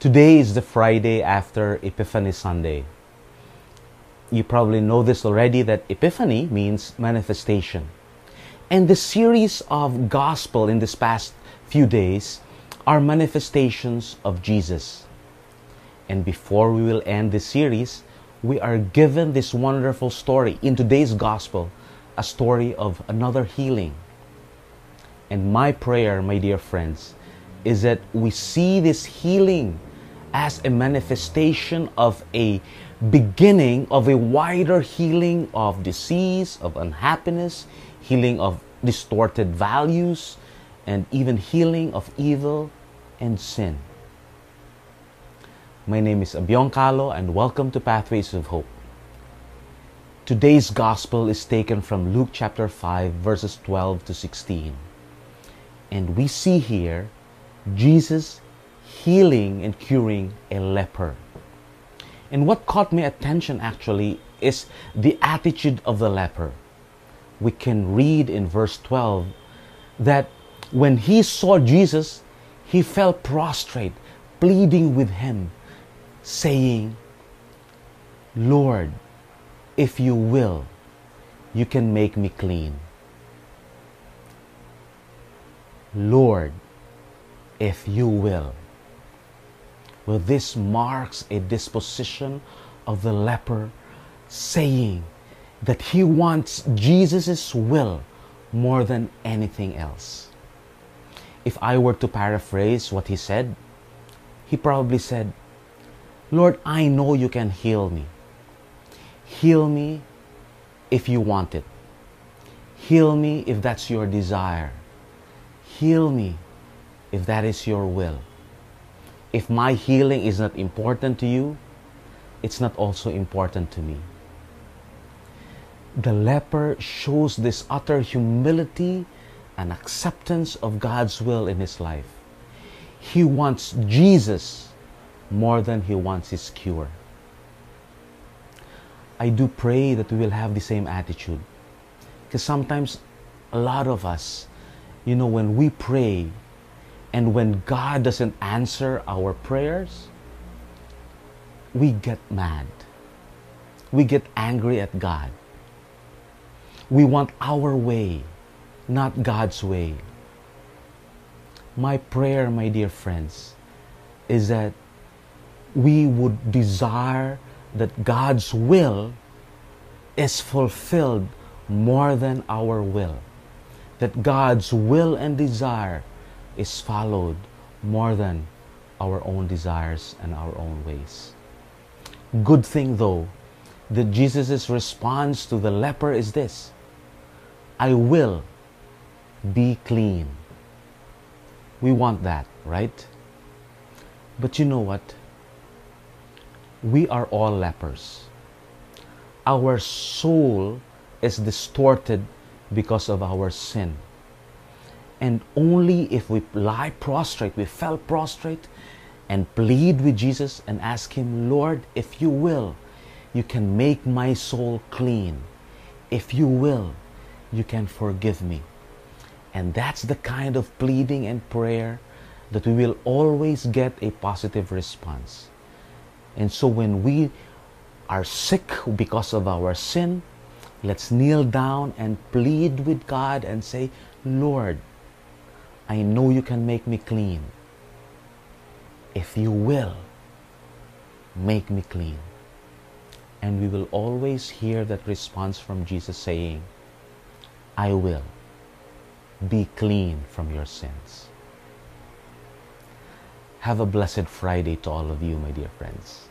Today is the Friday after Epiphany Sunday. You probably know this already that Epiphany means manifestation. And the series of gospel in this past few days are manifestations of Jesus. And before we will end this series, we are given this wonderful story in today's gospel, a story of another healing. And my prayer, my dear friends, is that we see this healing as a manifestation of a beginning of a wider healing of disease, of unhappiness, healing of distorted values, and even healing of evil and sin. My name is Abion Calo and welcome to Pathways of Hope. Today's gospel is taken from Luke chapter 5 verses 12 to 16. And we see here Jesus healing and curing a leper. And what caught my attention actually is the attitude of the leper. We can read in verse 12 that when he saw Jesus, he fell prostrate, pleading with him, saying, Lord, if you will, you can make me clean. Lord, if you will. Well, this marks a disposition of the leper saying that he wants Jesus' will more than anything else. If I were to paraphrase what he said, he probably said, Lord, I know you can heal me. Heal me if you want it. Heal me if that's your desire. Heal me if that is your will if my healing is not important to you, it's not also important to me. The leper shows this utter humility and acceptance of God's will in his life. He wants Jesus more than he wants his cure. I do pray that we will have the same attitude. Because sometimes a lot of us, you know, when we pray, and when God doesn't answer our prayers, we get mad. We get angry at God. We want our way, not God's way. My prayer, my dear friends, is that we would desire that God's will is fulfilled more than our will. That God's will and desire is followed more than our own desires and our own ways. Good thing though, that Jesus' response to the leper is this I will be clean. We want that, right? But you know what? We are all lepers. Our soul is distorted because of our sin. And only if we lie prostrate, we fell prostrate and plead with Jesus and ask Him, Lord, if you will, you can make my soul clean. If you will, you can forgive me. And that's the kind of pleading and prayer that we will always get a positive response. And so when we are sick because of our sin, let's kneel down and plead with God and say, Lord, I know you can make me clean. If you will, make me clean. And we will always hear that response from Jesus saying, I will. Be clean from your sins. Have a blessed Friday to all of you, my dear friends.